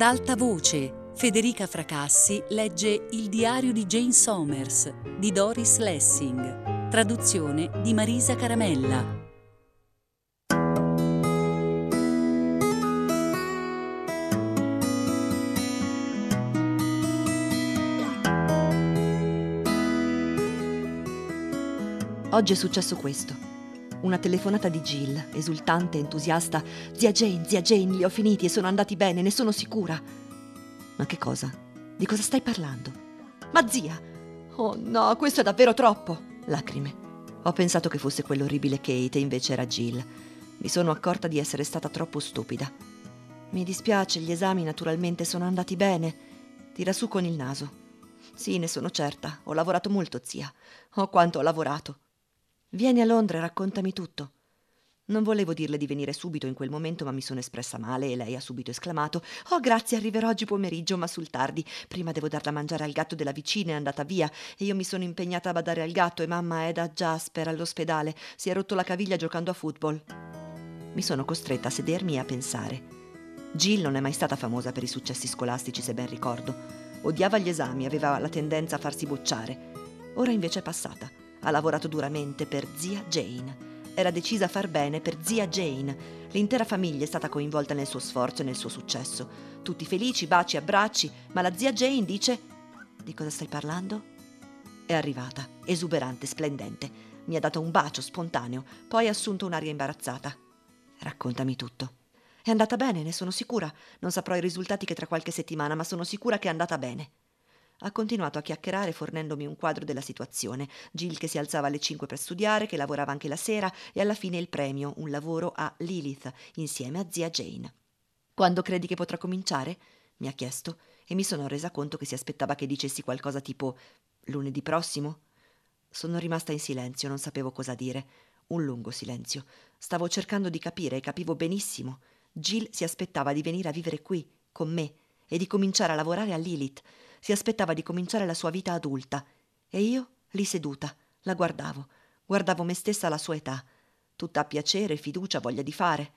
Ad alta voce, Federica Fracassi legge Il diario di Jane Somers di Doris Lessing, traduzione di Marisa Caramella. Oggi è successo questo. Una telefonata di Jill, esultante, entusiasta. Zia Jane, zia Jane, li ho finiti e sono andati bene, ne sono sicura. Ma che cosa? Di cosa stai parlando? Ma zia! Oh no, questo è davvero troppo! Lacrime. Ho pensato che fosse quell'orribile Kate e invece era Jill. Mi sono accorta di essere stata troppo stupida. Mi dispiace, gli esami naturalmente sono andati bene. Tira su con il naso. Sì, ne sono certa. Ho lavorato molto, zia. Oh, quanto ho lavorato. Vieni a Londra e raccontami tutto. Non volevo dirle di venire subito in quel momento, ma mi sono espressa male e lei ha subito esclamato: Oh, grazie, arriverò oggi pomeriggio, ma sul tardi. Prima devo darla a mangiare al gatto della vicina, è andata via e io mi sono impegnata a badare al gatto e mamma è da Jasper all'ospedale. Si è rotto la caviglia giocando a football. Mi sono costretta a sedermi e a pensare. Jill non è mai stata famosa per i successi scolastici, se ben ricordo. Odiava gli esami, aveva la tendenza a farsi bocciare. Ora invece è passata ha lavorato duramente per zia Jane. Era decisa a far bene per zia Jane. L'intera famiglia è stata coinvolta nel suo sforzo e nel suo successo. Tutti felici, baci, abbracci, ma la zia Jane dice: Di cosa stai parlando? È arrivata, esuberante, splendente. Mi ha dato un bacio spontaneo, poi ha assunto un'aria imbarazzata. Raccontami tutto. È andata bene, ne sono sicura. Non saprò i risultati che tra qualche settimana, ma sono sicura che è andata bene. Ha continuato a chiacchierare fornendomi un quadro della situazione. Jill che si alzava alle 5 per studiare, che lavorava anche la sera e alla fine il premio, un lavoro a Lilith, insieme a zia Jane. Quando credi che potrà cominciare? mi ha chiesto e mi sono resa conto che si aspettava che dicessi qualcosa tipo lunedì prossimo. Sono rimasta in silenzio, non sapevo cosa dire. Un lungo silenzio. Stavo cercando di capire e capivo benissimo. Jill si aspettava di venire a vivere qui, con me, e di cominciare a lavorare a Lilith si aspettava di cominciare la sua vita adulta e io, lì seduta, la guardavo, guardavo me stessa alla sua età, tutta piacere, fiducia, voglia di fare.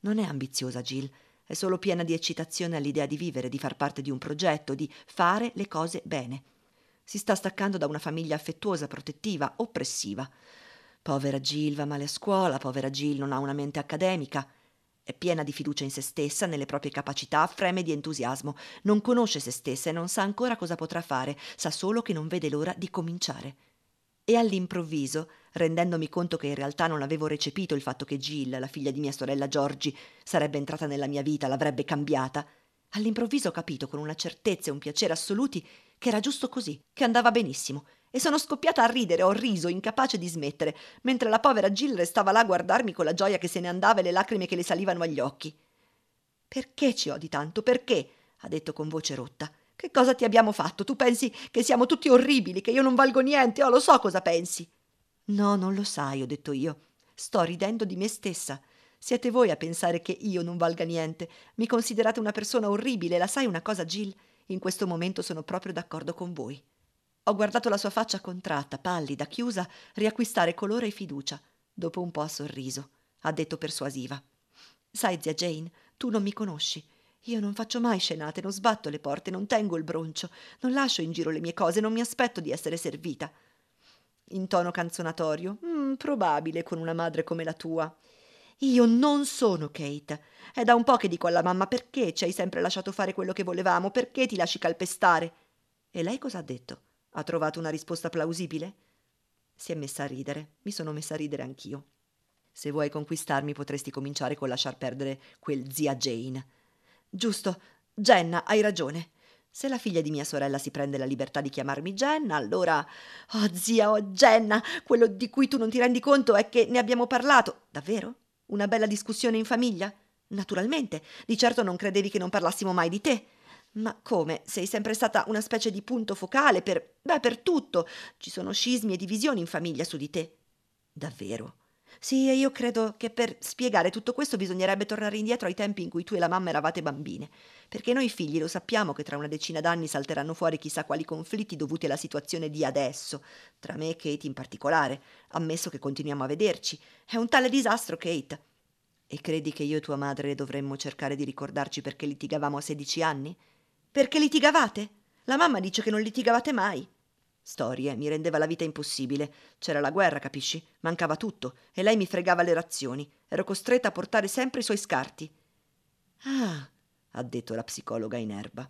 Non è ambiziosa Jill, è solo piena di eccitazione all'idea di vivere, di far parte di un progetto, di fare le cose bene. Si sta staccando da una famiglia affettuosa, protettiva, oppressiva. Povera Jill va male a scuola, povera Jill non ha una mente accademica. È piena di fiducia in se stessa, nelle proprie capacità, freme di entusiasmo. Non conosce se stessa e non sa ancora cosa potrà fare, sa solo che non vede l'ora di cominciare. E all'improvviso, rendendomi conto che in realtà non avevo recepito il fatto che Jill, la figlia di mia sorella Giorgi, sarebbe entrata nella mia vita, l'avrebbe cambiata, all'improvviso ho capito con una certezza e un piacere assoluti che era giusto così, che andava benissimo, e sono scoppiata a ridere, ho riso, incapace di smettere, mentre la povera Jill restava là a guardarmi con la gioia che se ne andava e le lacrime che le salivano agli occhi. Perché ci odi tanto? Perché? ha detto con voce rotta. Che cosa ti abbiamo fatto? Tu pensi che siamo tutti orribili, che io non valgo niente? Oh, lo so cosa pensi. No, non lo sai, ho detto io. Sto ridendo di me stessa. Siete voi a pensare che io non valga niente. Mi considerate una persona orribile, la sai una cosa, Jill? In questo momento sono proprio d'accordo con voi. Ho guardato la sua faccia contratta, pallida, chiusa, riacquistare colore e fiducia. Dopo un po' ha sorriso. Ha detto persuasiva. Sai, zia Jane, tu non mi conosci. Io non faccio mai scenate, non sbatto le porte, non tengo il broncio, non lascio in giro le mie cose, non mi aspetto di essere servita. In tono canzonatorio, mm, probabile con una madre come la tua. Io non sono Kate. È da un po' che dico alla mamma perché ci hai sempre lasciato fare quello che volevamo, perché ti lasci calpestare. E lei cosa ha detto? Ha trovato una risposta plausibile? Si è messa a ridere. Mi sono messa a ridere anch'io. Se vuoi conquistarmi potresti cominciare con lasciar perdere quel zia Jane. Giusto, Jenna, hai ragione. Se la figlia di mia sorella si prende la libertà di chiamarmi Jenna, allora. Oh, zia, oh, Jenna, quello di cui tu non ti rendi conto è che ne abbiamo parlato. Davvero? Una bella discussione in famiglia? Naturalmente. Di certo non credevi che non parlassimo mai di te. Ma come? Sei sempre stata una specie di punto focale per... beh, per tutto. Ci sono scismi e divisioni in famiglia su di te. Davvero? Sì, e io credo che per spiegare tutto questo bisognerebbe tornare indietro ai tempi in cui tu e la mamma eravate bambine. Perché noi figli lo sappiamo che tra una decina d'anni salteranno fuori chissà quali conflitti dovuti alla situazione di adesso, tra me e Kate in particolare, ammesso che continuiamo a vederci. È un tale disastro, Kate. E credi che io e tua madre dovremmo cercare di ricordarci perché litigavamo a 16 anni? Perché litigavate? La mamma dice che non litigavate mai. Storie, mi rendeva la vita impossibile. C'era la guerra, capisci? Mancava tutto e lei mi fregava le razioni. Ero costretta a portare sempre i suoi scarti. Ah, ha detto la psicologa in erba.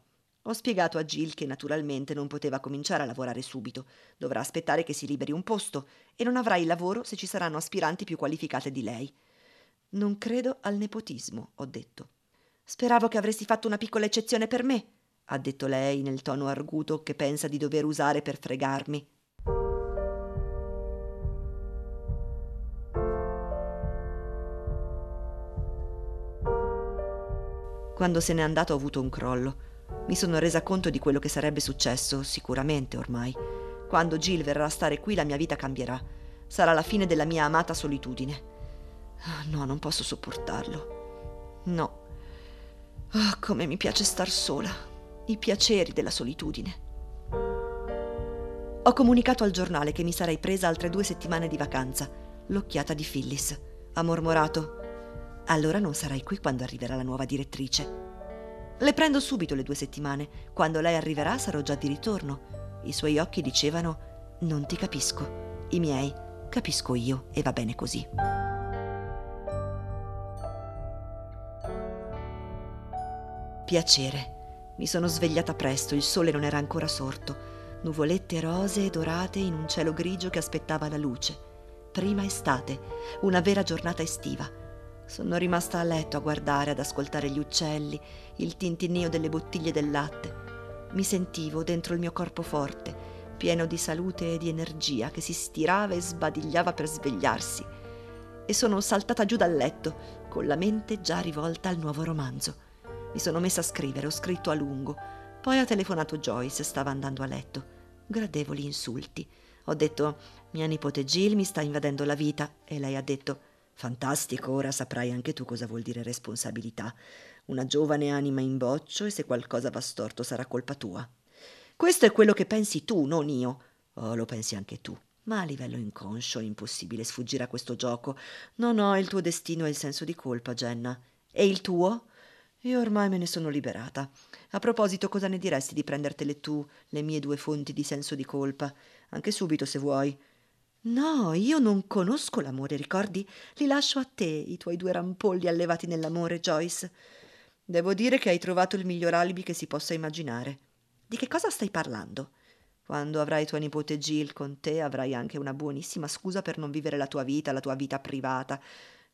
Ho spiegato a Jill che naturalmente non poteva cominciare a lavorare subito. Dovrà aspettare che si liberi un posto e non avrà il lavoro se ci saranno aspiranti più qualificate di lei. Non credo al nepotismo, ho detto. Speravo che avresti fatto una piccola eccezione per me, ha detto lei nel tono arguto che pensa di dover usare per fregarmi. Quando se n'è andato ho avuto un crollo. Mi sono resa conto di quello che sarebbe successo, sicuramente ormai. Quando Jill verrà a stare qui la mia vita cambierà. Sarà la fine della mia amata solitudine. Ah, no, non posso sopportarlo. No. Oh, come mi piace star sola. I piaceri della solitudine. Ho comunicato al giornale che mi sarei presa altre due settimane di vacanza. L'occhiata di Phyllis. Ha mormorato. Allora non sarai qui quando arriverà la nuova direttrice. Le prendo subito le due settimane. Quando lei arriverà sarò già di ritorno. I suoi occhi dicevano: Non ti capisco. I miei capisco io e va bene così. Piacere. Mi sono svegliata presto, il sole non era ancora sorto. Nuvolette rosee dorate in un cielo grigio che aspettava la luce. Prima estate, una vera giornata estiva. Sono rimasta a letto a guardare, ad ascoltare gli uccelli, il tintinnio delle bottiglie del latte. Mi sentivo dentro il mio corpo forte, pieno di salute e di energia, che si stirava e sbadigliava per svegliarsi. E sono saltata giù dal letto, con la mente già rivolta al nuovo romanzo. Mi sono messa a scrivere, ho scritto a lungo. Poi ha telefonato Joyce, stava andando a letto. Gradevoli insulti. Ho detto, mia nipote Jill mi sta invadendo la vita. E lei ha detto, fantastico, ora saprai anche tu cosa vuol dire responsabilità. Una giovane anima in boccio e se qualcosa va storto sarà colpa tua. Questo è quello che pensi tu, non io. Oh, lo pensi anche tu. Ma a livello inconscio è impossibile sfuggire a questo gioco. No, no, il tuo destino è il senso di colpa, Jenna. E il tuo? E ormai me ne sono liberata. A proposito, cosa ne diresti di prendertele tu, le mie due fonti di senso di colpa? Anche subito, se vuoi. No, io non conosco l'amore, ricordi? Li lascio a te, i tuoi due rampolli allevati nell'amore, Joyce. Devo dire che hai trovato il miglior alibi che si possa immaginare. Di che cosa stai parlando? Quando avrai tua nipote Jill con te, avrai anche una buonissima scusa per non vivere la tua vita, la tua vita privata.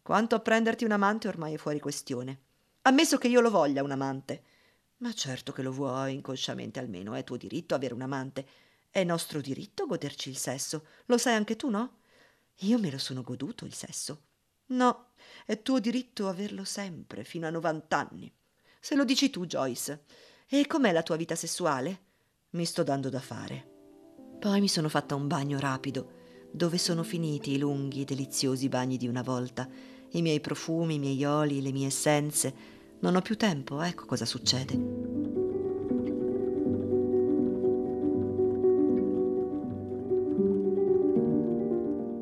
Quanto a prenderti un amante, ormai è fuori questione. Ammesso che io lo voglia un amante. Ma certo che lo vuoi, inconsciamente almeno, è tuo diritto avere un amante. È nostro diritto goderci il sesso. Lo sai anche tu, no? Io me lo sono goduto il sesso. No, è tuo diritto averlo sempre, fino a novant'anni. Se lo dici tu, Joyce. E com'è la tua vita sessuale? Mi sto dando da fare. Poi mi sono fatta un bagno rapido. Dove sono finiti i lunghi, deliziosi bagni di una volta? I miei profumi, i miei oli, le mie essenze non ho più tempo, ecco cosa succede.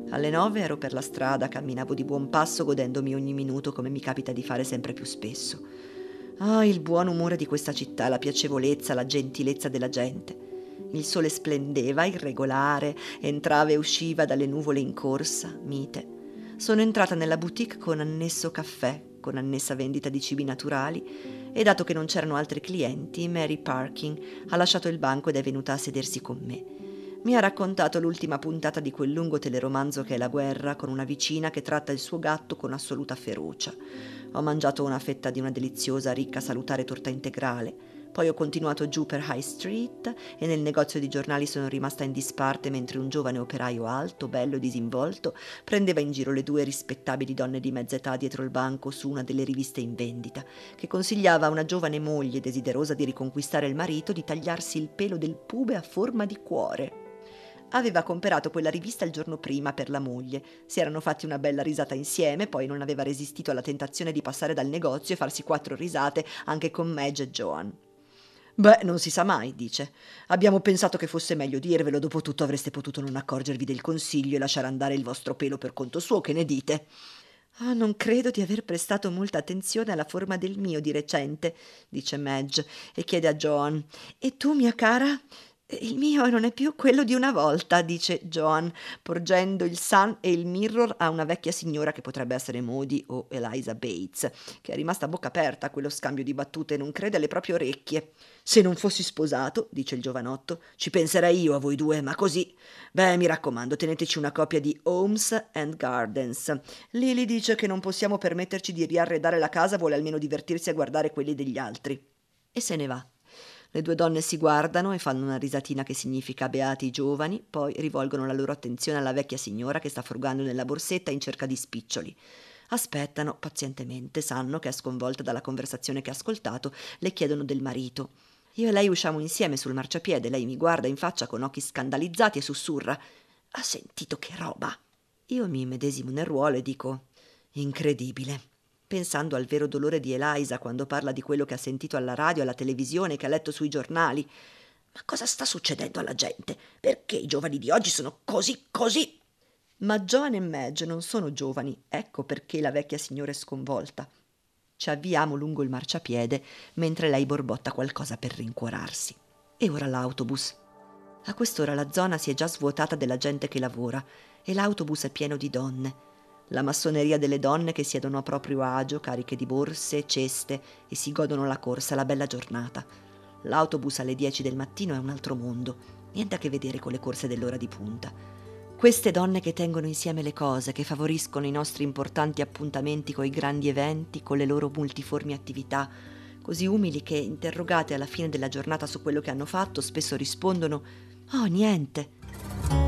Alle nove ero per la strada, camminavo di buon passo godendomi ogni minuto come mi capita di fare sempre più spesso. Ah, il buon umore di questa città, la piacevolezza, la gentilezza della gente. Il sole splendeva, irregolare, entrava e usciva dalle nuvole in corsa, mite. Sono entrata nella boutique con annesso caffè, con annessa vendita di cibi naturali e dato che non c'erano altri clienti, Mary Parkin ha lasciato il banco ed è venuta a sedersi con me. Mi ha raccontato l'ultima puntata di quel lungo teleromanzo che è La guerra, con una vicina che tratta il suo gatto con assoluta ferocia. Ho mangiato una fetta di una deliziosa, ricca, salutare torta integrale poi ho continuato giù per High Street e nel negozio di giornali sono rimasta in disparte mentre un giovane operaio alto, bello e disinvolto prendeva in giro le due rispettabili donne di mezza età dietro il banco su una delle riviste in vendita, che consigliava a una giovane moglie desiderosa di riconquistare il marito di tagliarsi il pelo del pube a forma di cuore. Aveva comperato quella rivista il giorno prima per la moglie. Si erano fatti una bella risata insieme, poi non aveva resistito alla tentazione di passare dal negozio e farsi quattro risate anche con Madge e Joan. Beh, non si sa mai, dice. Abbiamo pensato che fosse meglio dirvelo, dopo tutto avreste potuto non accorgervi del consiglio e lasciare andare il vostro pelo per conto suo, che ne dite? Oh, non credo di aver prestato molta attenzione alla forma del mio di recente, dice Madge e chiede a Joan. E tu, mia cara? Il mio non è più quello di una volta, dice Joan, porgendo il sun e il mirror a una vecchia signora che potrebbe essere Modi o Eliza Bates, che è rimasta a bocca aperta a quello scambio di battute e non crede alle proprie orecchie. Se non fossi sposato, dice il giovanotto, ci penserei io a voi due, ma così. Beh, mi raccomando, teneteci una copia di Homes and Gardens. Lily dice che non possiamo permetterci di riarredare la casa, vuole almeno divertirsi a guardare quelli degli altri. E se ne va. Le due donne si guardano e fanno una risatina che significa beati i giovani, poi rivolgono la loro attenzione alla vecchia signora che sta frugando nella borsetta in cerca di spiccioli. Aspettano pazientemente, sanno che è sconvolta dalla conversazione che ha ascoltato, le chiedono del marito. Io e lei usciamo insieme sul marciapiede, lei mi guarda in faccia con occhi scandalizzati e sussurra Ha sentito che roba? Io mi medesimo nel ruolo e dico Incredibile. Pensando al vero dolore di Eliza quando parla di quello che ha sentito alla radio, alla televisione, che ha letto sui giornali. Ma cosa sta succedendo alla gente? Perché i giovani di oggi sono così così? Ma Joan e Madge non sono giovani, ecco perché la vecchia signora è sconvolta. Ci avviamo lungo il marciapiede mentre lei borbotta qualcosa per rincuorarsi. E ora l'autobus. A quest'ora la zona si è già svuotata della gente che lavora e l'autobus è pieno di donne. La massoneria delle donne che siedono a proprio agio, cariche di borse, ceste e si godono la corsa, la bella giornata. L'autobus alle 10 del mattino è un altro mondo, niente a che vedere con le corse dell'ora di punta. Queste donne che tengono insieme le cose, che favoriscono i nostri importanti appuntamenti coi grandi eventi, con le loro multiformi attività, così umili che, interrogate alla fine della giornata su quello che hanno fatto, spesso rispondono Oh, niente.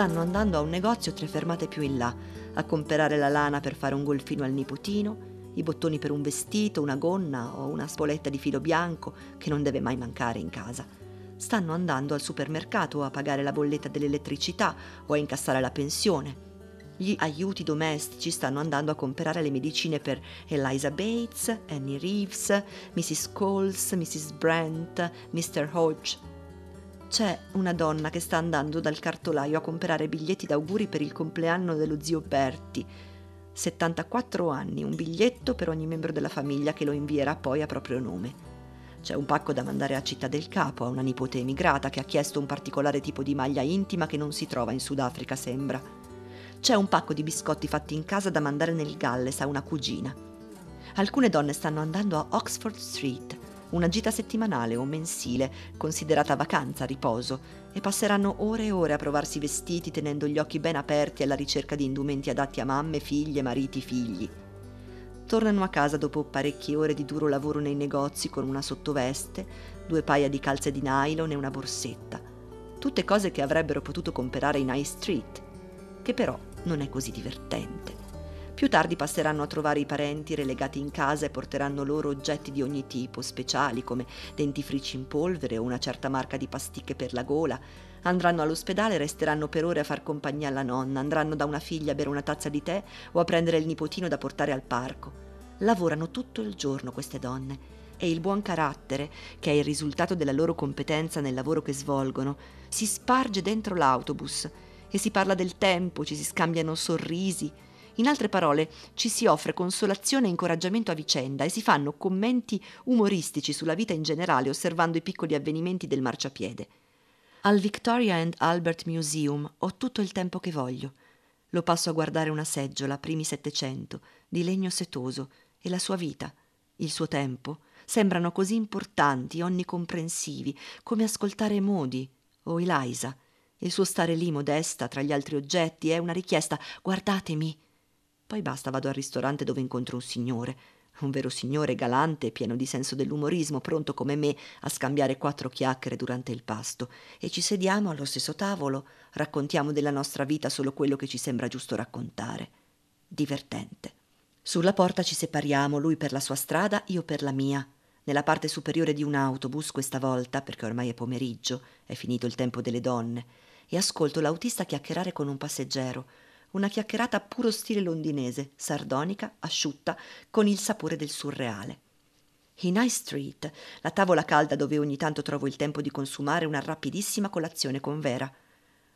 Stanno andando a un negozio tre fermate più in là a comprare la lana per fare un golfino al nipotino, i bottoni per un vestito, una gonna o una spoletta di filo bianco che non deve mai mancare in casa. Stanno andando al supermercato a pagare la bolletta dell'elettricità o a incassare la pensione. Gli aiuti domestici stanno andando a comprare le medicine per Eliza Bates, Annie Reeves, Mrs. Coles, Mrs. Brent, Mr. Hodge c'è una donna che sta andando dal cartolaio a comprare biglietti d'auguri per il compleanno dello zio Berti. 74 anni, un biglietto per ogni membro della famiglia che lo invierà poi a proprio nome. C'è un pacco da mandare a Città del Capo, a una nipote emigrata che ha chiesto un particolare tipo di maglia intima che non si trova in Sudafrica, sembra. C'è un pacco di biscotti fatti in casa da mandare nel Galles a una cugina. Alcune donne stanno andando a Oxford Street una gita settimanale o mensile, considerata vacanza, riposo, e passeranno ore e ore a provarsi vestiti tenendo gli occhi ben aperti alla ricerca di indumenti adatti a mamme, figlie, mariti, figli. Tornano a casa dopo parecchie ore di duro lavoro nei negozi con una sottoveste, due paia di calze di nylon e una borsetta. Tutte cose che avrebbero potuto comprare in High Street, che però non è così divertente. Più tardi passeranno a trovare i parenti relegati in casa e porteranno loro oggetti di ogni tipo, speciali come dentifrici in polvere o una certa marca di pasticche per la gola. Andranno all'ospedale e resteranno per ore a far compagnia alla nonna, andranno da una figlia a bere una tazza di tè o a prendere il nipotino da portare al parco. Lavorano tutto il giorno queste donne e il buon carattere, che è il risultato della loro competenza nel lavoro che svolgono, si sparge dentro l'autobus e si parla del tempo, ci si scambiano sorrisi, in altre parole, ci si offre consolazione e incoraggiamento a vicenda e si fanno commenti umoristici sulla vita in generale osservando i piccoli avvenimenti del marciapiede. Al Victoria and Albert Museum ho tutto il tempo che voglio. Lo passo a guardare una seggiola, primi Settecento, di legno setoso, e la sua vita, il suo tempo, sembrano così importanti, onnicomprensivi, come ascoltare Modi o Eliza. Il suo stare lì modesta tra gli altri oggetti è una richiesta guardatemi poi basta, vado al ristorante dove incontro un signore, un vero signore galante, pieno di senso dell'umorismo, pronto come me a scambiare quattro chiacchiere durante il pasto, e ci sediamo allo stesso tavolo, raccontiamo della nostra vita solo quello che ci sembra giusto raccontare. Divertente. Sulla porta ci separiamo, lui per la sua strada, io per la mia. Nella parte superiore di un autobus, questa volta, perché ormai è pomeriggio, è finito il tempo delle donne, e ascolto l'autista chiacchierare con un passeggero, una chiacchierata a puro stile londinese, sardonica, asciutta, con il sapore del surreale. In High Street, la tavola calda dove ogni tanto trovo il tempo di consumare una rapidissima colazione con Vera.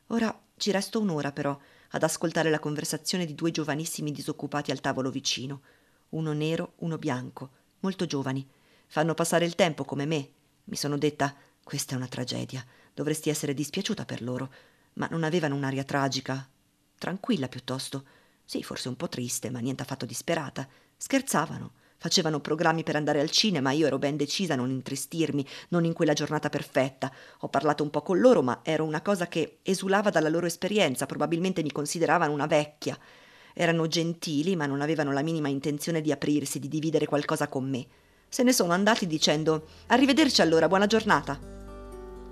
Ora ci resto un'ora però ad ascoltare la conversazione di due giovanissimi disoccupati al tavolo vicino, uno nero, uno bianco, molto giovani. Fanno passare il tempo come me. Mi sono detta, questa è una tragedia, dovresti essere dispiaciuta per loro, ma non avevano un'aria tragica, tranquilla piuttosto. Sì, forse un po' triste, ma niente affatto disperata. Scherzavano Facevano programmi per andare al cinema, io ero ben decisa a non intristirmi, non in quella giornata perfetta. Ho parlato un po' con loro, ma ero una cosa che esulava dalla loro esperienza, probabilmente mi consideravano una vecchia. Erano gentili, ma non avevano la minima intenzione di aprirsi, di dividere qualcosa con me. Se ne sono andati dicendo Arrivederci allora, buona giornata.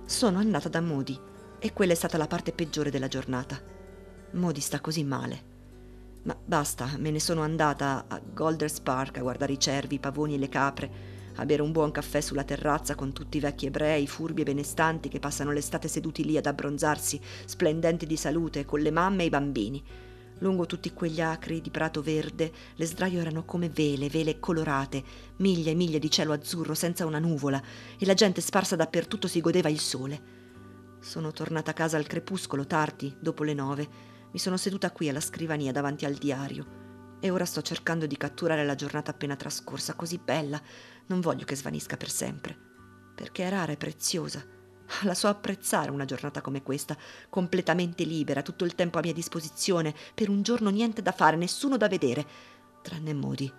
Sono andata da Modi e quella è stata la parte peggiore della giornata. Modi sta così male. Ma basta, me ne sono andata a Golders Park a guardare i cervi, i pavoni e le capre, a bere un buon caffè sulla terrazza con tutti i vecchi ebrei, furbi e benestanti che passano l'estate seduti lì ad abbronzarsi, splendenti di salute, con le mamme e i bambini. Lungo tutti quegli acri di prato verde, le sdraio erano come vele, vele colorate, miglia e miglia di cielo azzurro senza una nuvola, e la gente sparsa dappertutto si godeva il sole. Sono tornata a casa al crepuscolo tardi, dopo le nove, mi sono seduta qui alla scrivania davanti al diario e ora sto cercando di catturare la giornata appena trascorsa, così bella. Non voglio che svanisca per sempre, perché è rara e preziosa. La so apprezzare una giornata come questa, completamente libera, tutto il tempo a mia disposizione, per un giorno niente da fare, nessuno da vedere, tranne Modi.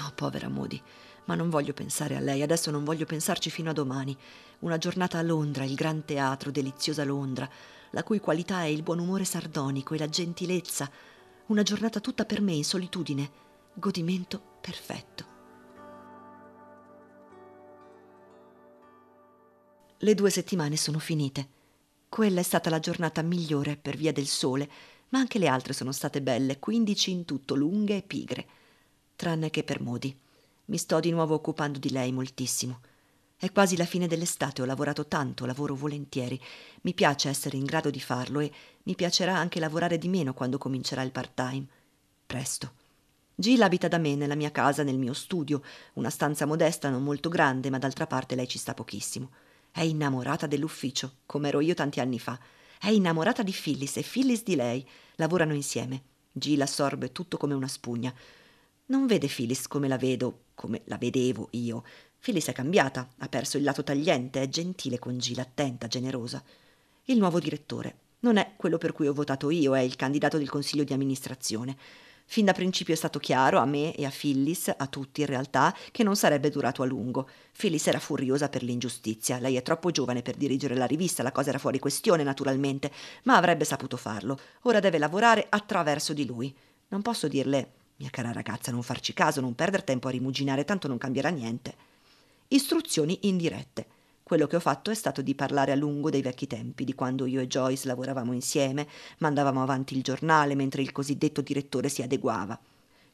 Oh, povera Modi, ma non voglio pensare a lei, adesso non voglio pensarci fino a domani. Una giornata a Londra, il gran teatro, deliziosa Londra, la cui qualità è il buon umore sardonico e la gentilezza, una giornata tutta per me in solitudine, godimento perfetto. Le due settimane sono finite. Quella è stata la giornata migliore per via del sole, ma anche le altre sono state belle, quindici in tutto, lunghe e pigre, tranne che per Modi. Mi sto di nuovo occupando di lei moltissimo. È quasi la fine dell'estate, ho lavorato tanto, lavoro volentieri. Mi piace essere in grado di farlo e mi piacerà anche lavorare di meno quando comincerà il part-time. Presto. Jill abita da me nella mia casa, nel mio studio, una stanza modesta, non molto grande, ma d'altra parte lei ci sta pochissimo. È innamorata dell'ufficio, come ero io tanti anni fa. È innamorata di Phyllis e Phyllis di lei. Lavorano insieme. Jill assorbe tutto come una spugna. Non vede Phyllis come la vedo, come la vedevo io. Phyllis è cambiata, ha perso il lato tagliente, è gentile con Gila, attenta, generosa. Il nuovo direttore non è quello per cui ho votato io, è il candidato del consiglio di amministrazione. Fin da principio è stato chiaro a me e a Phyllis, a tutti in realtà, che non sarebbe durato a lungo. Phyllis era furiosa per l'ingiustizia. Lei è troppo giovane per dirigere la rivista, la cosa era fuori questione, naturalmente, ma avrebbe saputo farlo. Ora deve lavorare attraverso di lui. Non posso dirle, mia cara ragazza, non farci caso, non perdere tempo a rimuginare, tanto non cambierà niente. Istruzioni indirette. Quello che ho fatto è stato di parlare a lungo dei vecchi tempi, di quando io e Joyce lavoravamo insieme, mandavamo avanti il giornale mentre il cosiddetto direttore si adeguava.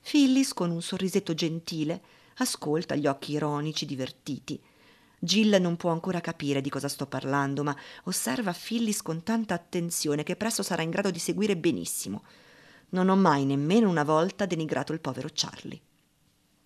Phyllis, con un sorrisetto gentile, ascolta gli occhi ironici, divertiti. Jill non può ancora capire di cosa sto parlando, ma osserva Phyllis con tanta attenzione che presto sarà in grado di seguire benissimo. Non ho mai nemmeno una volta denigrato il povero Charlie.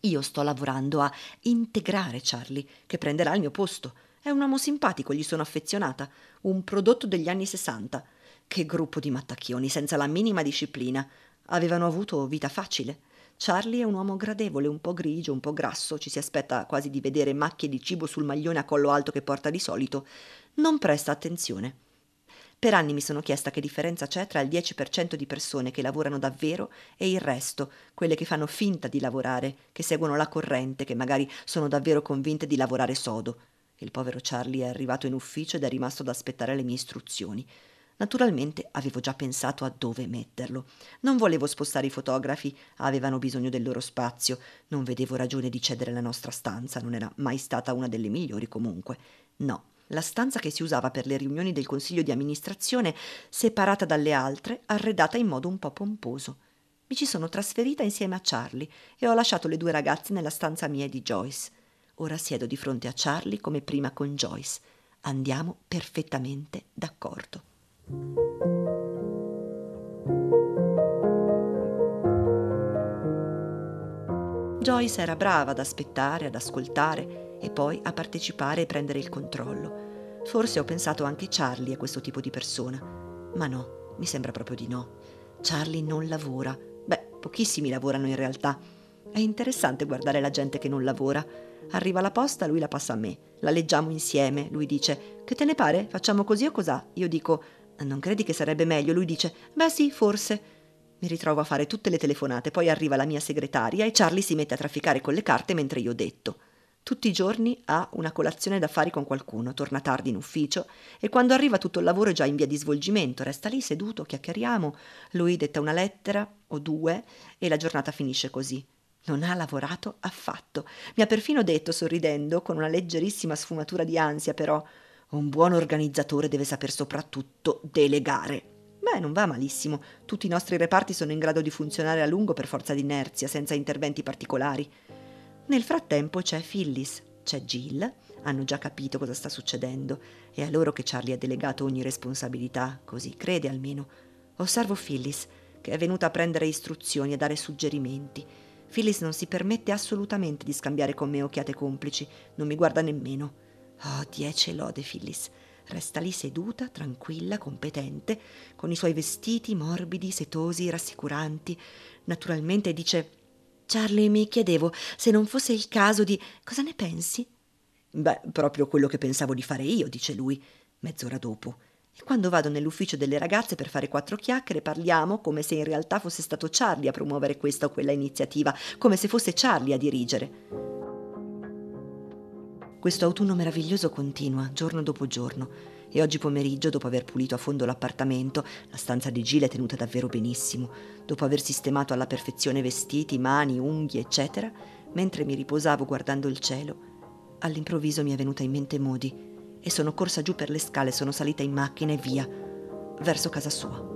Io sto lavorando a integrare Charlie, che prenderà il mio posto. È un uomo simpatico, gli sono affezionata. Un prodotto degli anni sessanta. Che gruppo di mattacchioni, senza la minima disciplina. Avevano avuto vita facile. Charlie è un uomo gradevole, un po' grigio, un po' grasso, ci si aspetta quasi di vedere macchie di cibo sul maglione a collo alto che porta di solito. Non presta attenzione. Per anni mi sono chiesta che differenza c'è tra il 10% di persone che lavorano davvero e il resto, quelle che fanno finta di lavorare, che seguono la corrente, che magari sono davvero convinte di lavorare sodo. Il povero Charlie è arrivato in ufficio ed è rimasto ad aspettare le mie istruzioni. Naturalmente avevo già pensato a dove metterlo. Non volevo spostare i fotografi, avevano bisogno del loro spazio. Non vedevo ragione di cedere la nostra stanza, non era mai stata una delle migliori comunque. No, la stanza che si usava per le riunioni del consiglio di amministrazione, separata dalle altre, arredata in modo un po' pomposo. Mi ci sono trasferita insieme a Charlie e ho lasciato le due ragazze nella stanza mia e di Joyce. Ora siedo di fronte a Charlie come prima con Joyce. Andiamo perfettamente d'accordo. Joyce era brava ad aspettare, ad ascoltare e poi a partecipare e prendere il controllo. Forse ho pensato anche Charlie a questo tipo di persona. Ma no, mi sembra proprio di no. Charlie non lavora. Beh, pochissimi lavorano in realtà. È interessante guardare la gente che non lavora. Arriva la posta, lui la passa a me. La leggiamo insieme. Lui dice: Che te ne pare? Facciamo così o cos'ha? Io dico: Non credi che sarebbe meglio? Lui dice: Beh, sì, forse. Mi ritrovo a fare tutte le telefonate, poi arriva la mia segretaria e Charlie si mette a trafficare con le carte mentre io detto. Tutti i giorni ha una colazione d'affari con qualcuno, torna tardi in ufficio e quando arriva tutto il lavoro è già in via di svolgimento, resta lì seduto, chiacchieriamo, lui detta una lettera o due e la giornata finisce così. Non ha lavorato affatto. Mi ha perfino detto, sorridendo, con una leggerissima sfumatura di ansia, però, un buon organizzatore deve saper soprattutto delegare. Beh, non va malissimo. Tutti i nostri reparti sono in grado di funzionare a lungo per forza di inerzia, senza interventi particolari. Nel frattempo c'è Phyllis, c'è Jill, hanno già capito cosa sta succedendo. È a loro che Charlie ha delegato ogni responsabilità, così crede almeno. Osservo Phyllis, che è venuta a prendere istruzioni e dare suggerimenti. Phyllis non si permette assolutamente di scambiare con me occhiate complici, non mi guarda nemmeno. Oh, dieci lode, Phyllis. Resta lì seduta, tranquilla, competente, con i suoi vestiti morbidi, setosi, rassicuranti. Naturalmente dice: Charlie, mi chiedevo se non fosse il caso di. Cosa ne pensi? Beh, proprio quello che pensavo di fare io, dice lui, mezz'ora dopo. E quando vado nell'ufficio delle ragazze per fare quattro chiacchiere parliamo come se in realtà fosse stato Charlie a promuovere questa o quella iniziativa, come se fosse Charlie a dirigere. Questo autunno meraviglioso continua, giorno dopo giorno, e oggi pomeriggio, dopo aver pulito a fondo l'appartamento, la stanza di Gile è tenuta davvero benissimo, dopo aver sistemato alla perfezione vestiti, mani, unghie, eccetera, mentre mi riposavo guardando il cielo, all'improvviso mi è venuta in mente Modi e sono corsa giù per le scale, sono salita in macchina e via, verso casa sua.